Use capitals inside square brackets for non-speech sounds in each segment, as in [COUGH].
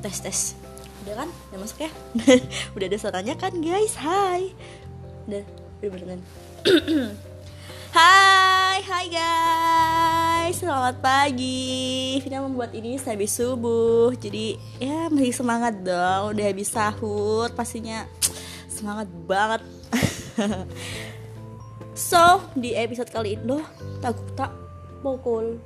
tes tes. Udah kan? Udah masuk ya? [LAUGHS] Udah ada suaranya kan guys? Hai. Udah udah beneran. [CLEARS THROAT] Hai, hai guys, selamat pagi. Vina membuat ini habis subuh, jadi ya masih semangat dong. Udah habis sahur, pastinya semangat banget. [LAUGHS] so di episode kali ini loh, tak tak? Pukul.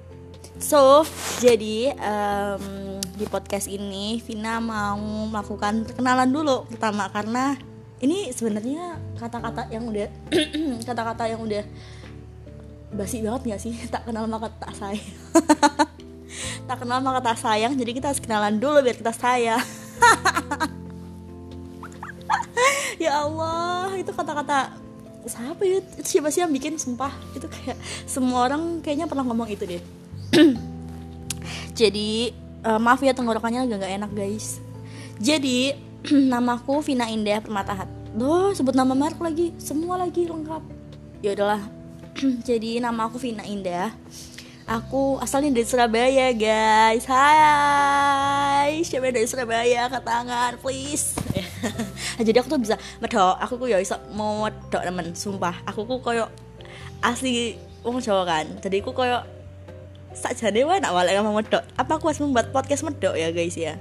So jadi um, di podcast ini Vina mau melakukan perkenalan dulu pertama karena ini sebenarnya kata-kata yang udah [CLEARS THROAT] kata-kata yang udah basi banget gak sih? [LAUGHS] Tak kenal maka tak sayang. [LAUGHS] Tak kenal maka tak sayang jadi kita harus kenalan dulu biar kita sayang. [LAUGHS] Ya Allah itu kata-kata siapa ya? Itu siapa sih yang bikin sumpah. Itu kayak semua orang kayaknya pernah ngomong itu deh. [CLEARS THROAT] Jadi uh, maaf ya tenggorokannya agak gak enak guys. Jadi [CLEARS THROAT] namaku Vina Indah Permatahat. Duh sebut nama merek lagi. Semua lagi lengkap. Ya udahlah. [CLEARS THROAT] Jadi nama aku Vina Indah. Aku asalnya dari Surabaya guys. Hai. Siapa dari Surabaya? Ke tangan please. [LAUGHS] Jadi aku tuh bisa medok. Aku tuh ya bisa mau medok temen sumpah. Aku tuh koyo asli wong Jawa kan. Jadi aku koyo sakjane wae nak walek ngomong medok apa aku harus membuat podcast medok ya guys ya?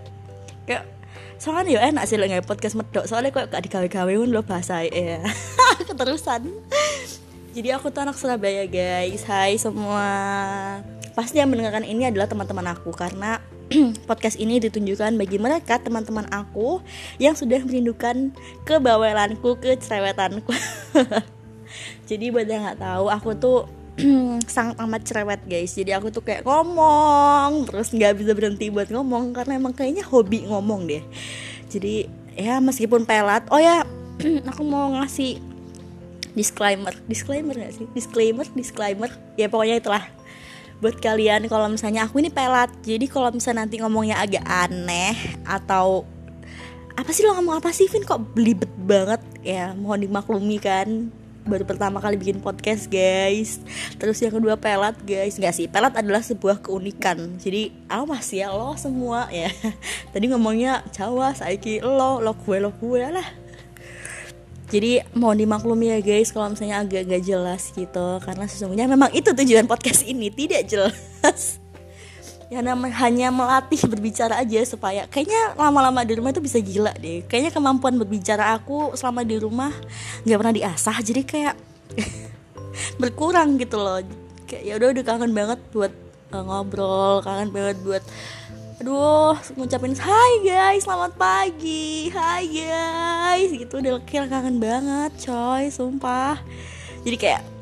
Kayak soalnya ya enak sih lo nggak podcast medok soalnya kok gak digawe-gawe pun lo bahasa ya. [LAUGHS] Keterusan. Jadi aku tuh anak Surabaya guys. Hai semua. Pasti yang mendengarkan ini adalah teman-teman aku Karena [CLEARS THROAT] podcast ini ditunjukkan bagi mereka teman-teman aku Yang sudah merindukan kebawelanku, kecerewetanku. [LAUGHS] Jadi buat yang gak tahu aku tuh [CLEARS THROAT] sangat amat cerewet guys. Jadi aku tuh kayak ngomong Terus gak bisa berhenti buat ngomong Karena emang kayaknya hobi ngomong deh. Jadi ya meskipun pelat Oh ya [CLEARS THROAT] aku mau ngasih disclaimer. Disclaimer gak sih? Disclaimer disclaimer. Ya pokoknya itulah. Buat kalian kalau misalnya aku ini pelat jadi kalau misalnya nanti ngomongnya agak aneh atau apa sih lo ngomong apa sih Vin? Kok belibet banget? Ya mohon dimaklumi kan baru pertama kali bikin podcast guys. Terus yang kedua pelat guys. Nggak sih pelat adalah sebuah keunikan. Jadi awas ya lo semua ya. [LAUGHS] Tadi ngomongnya Jawa saiki lo lo gue lo gue lah. Jadi mohon dimaklumi ya guys kalau misalnya agak gak jelas gitu. Karena sesungguhnya memang itu tujuan podcast ini tidak jelas [LAUGHS] ya namanya hanya melatih berbicara aja supaya kayaknya lama-lama di rumah itu bisa gila deh. Kayaknya kemampuan berbicara aku selama di rumah nggak pernah diasah jadi kayak [LAUGHS] berkurang gitu loh. Kayak ya udah udah kangen banget buat uh, ngobrol kangen banget buat aduh ngucapin hai guys selamat pagi hai guys gitu. Udah kira kangen banget coy sumpah. Jadi kayak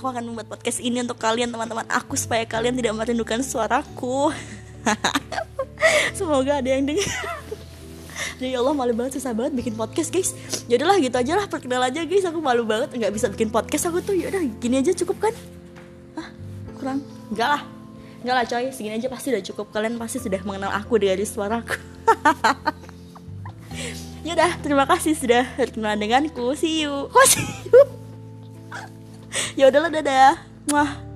aku akan membuat podcast ini untuk kalian teman-teman. Aku supaya kalian tidak merindukan suaraku. [LAUGHS] Semoga ada yang dengar. Jadi Allah malu banget susah banget bikin podcast guys. Yaudahlah gitu aja lah. Perkenal aja guys. Aku malu banget nggak bisa bikin podcast aku tuh. Yaudah gini aja cukup kan? Ah kurang? Enggak lah. Enggak lah coy, segini aja pasti udah cukup. Kalian pasti sudah mengenal aku dari suaraku. [LAUGHS] Yaudah, terima kasih sudah berkenalan denganku. See you. Oh, see you Ya udahlah, dadah. Wah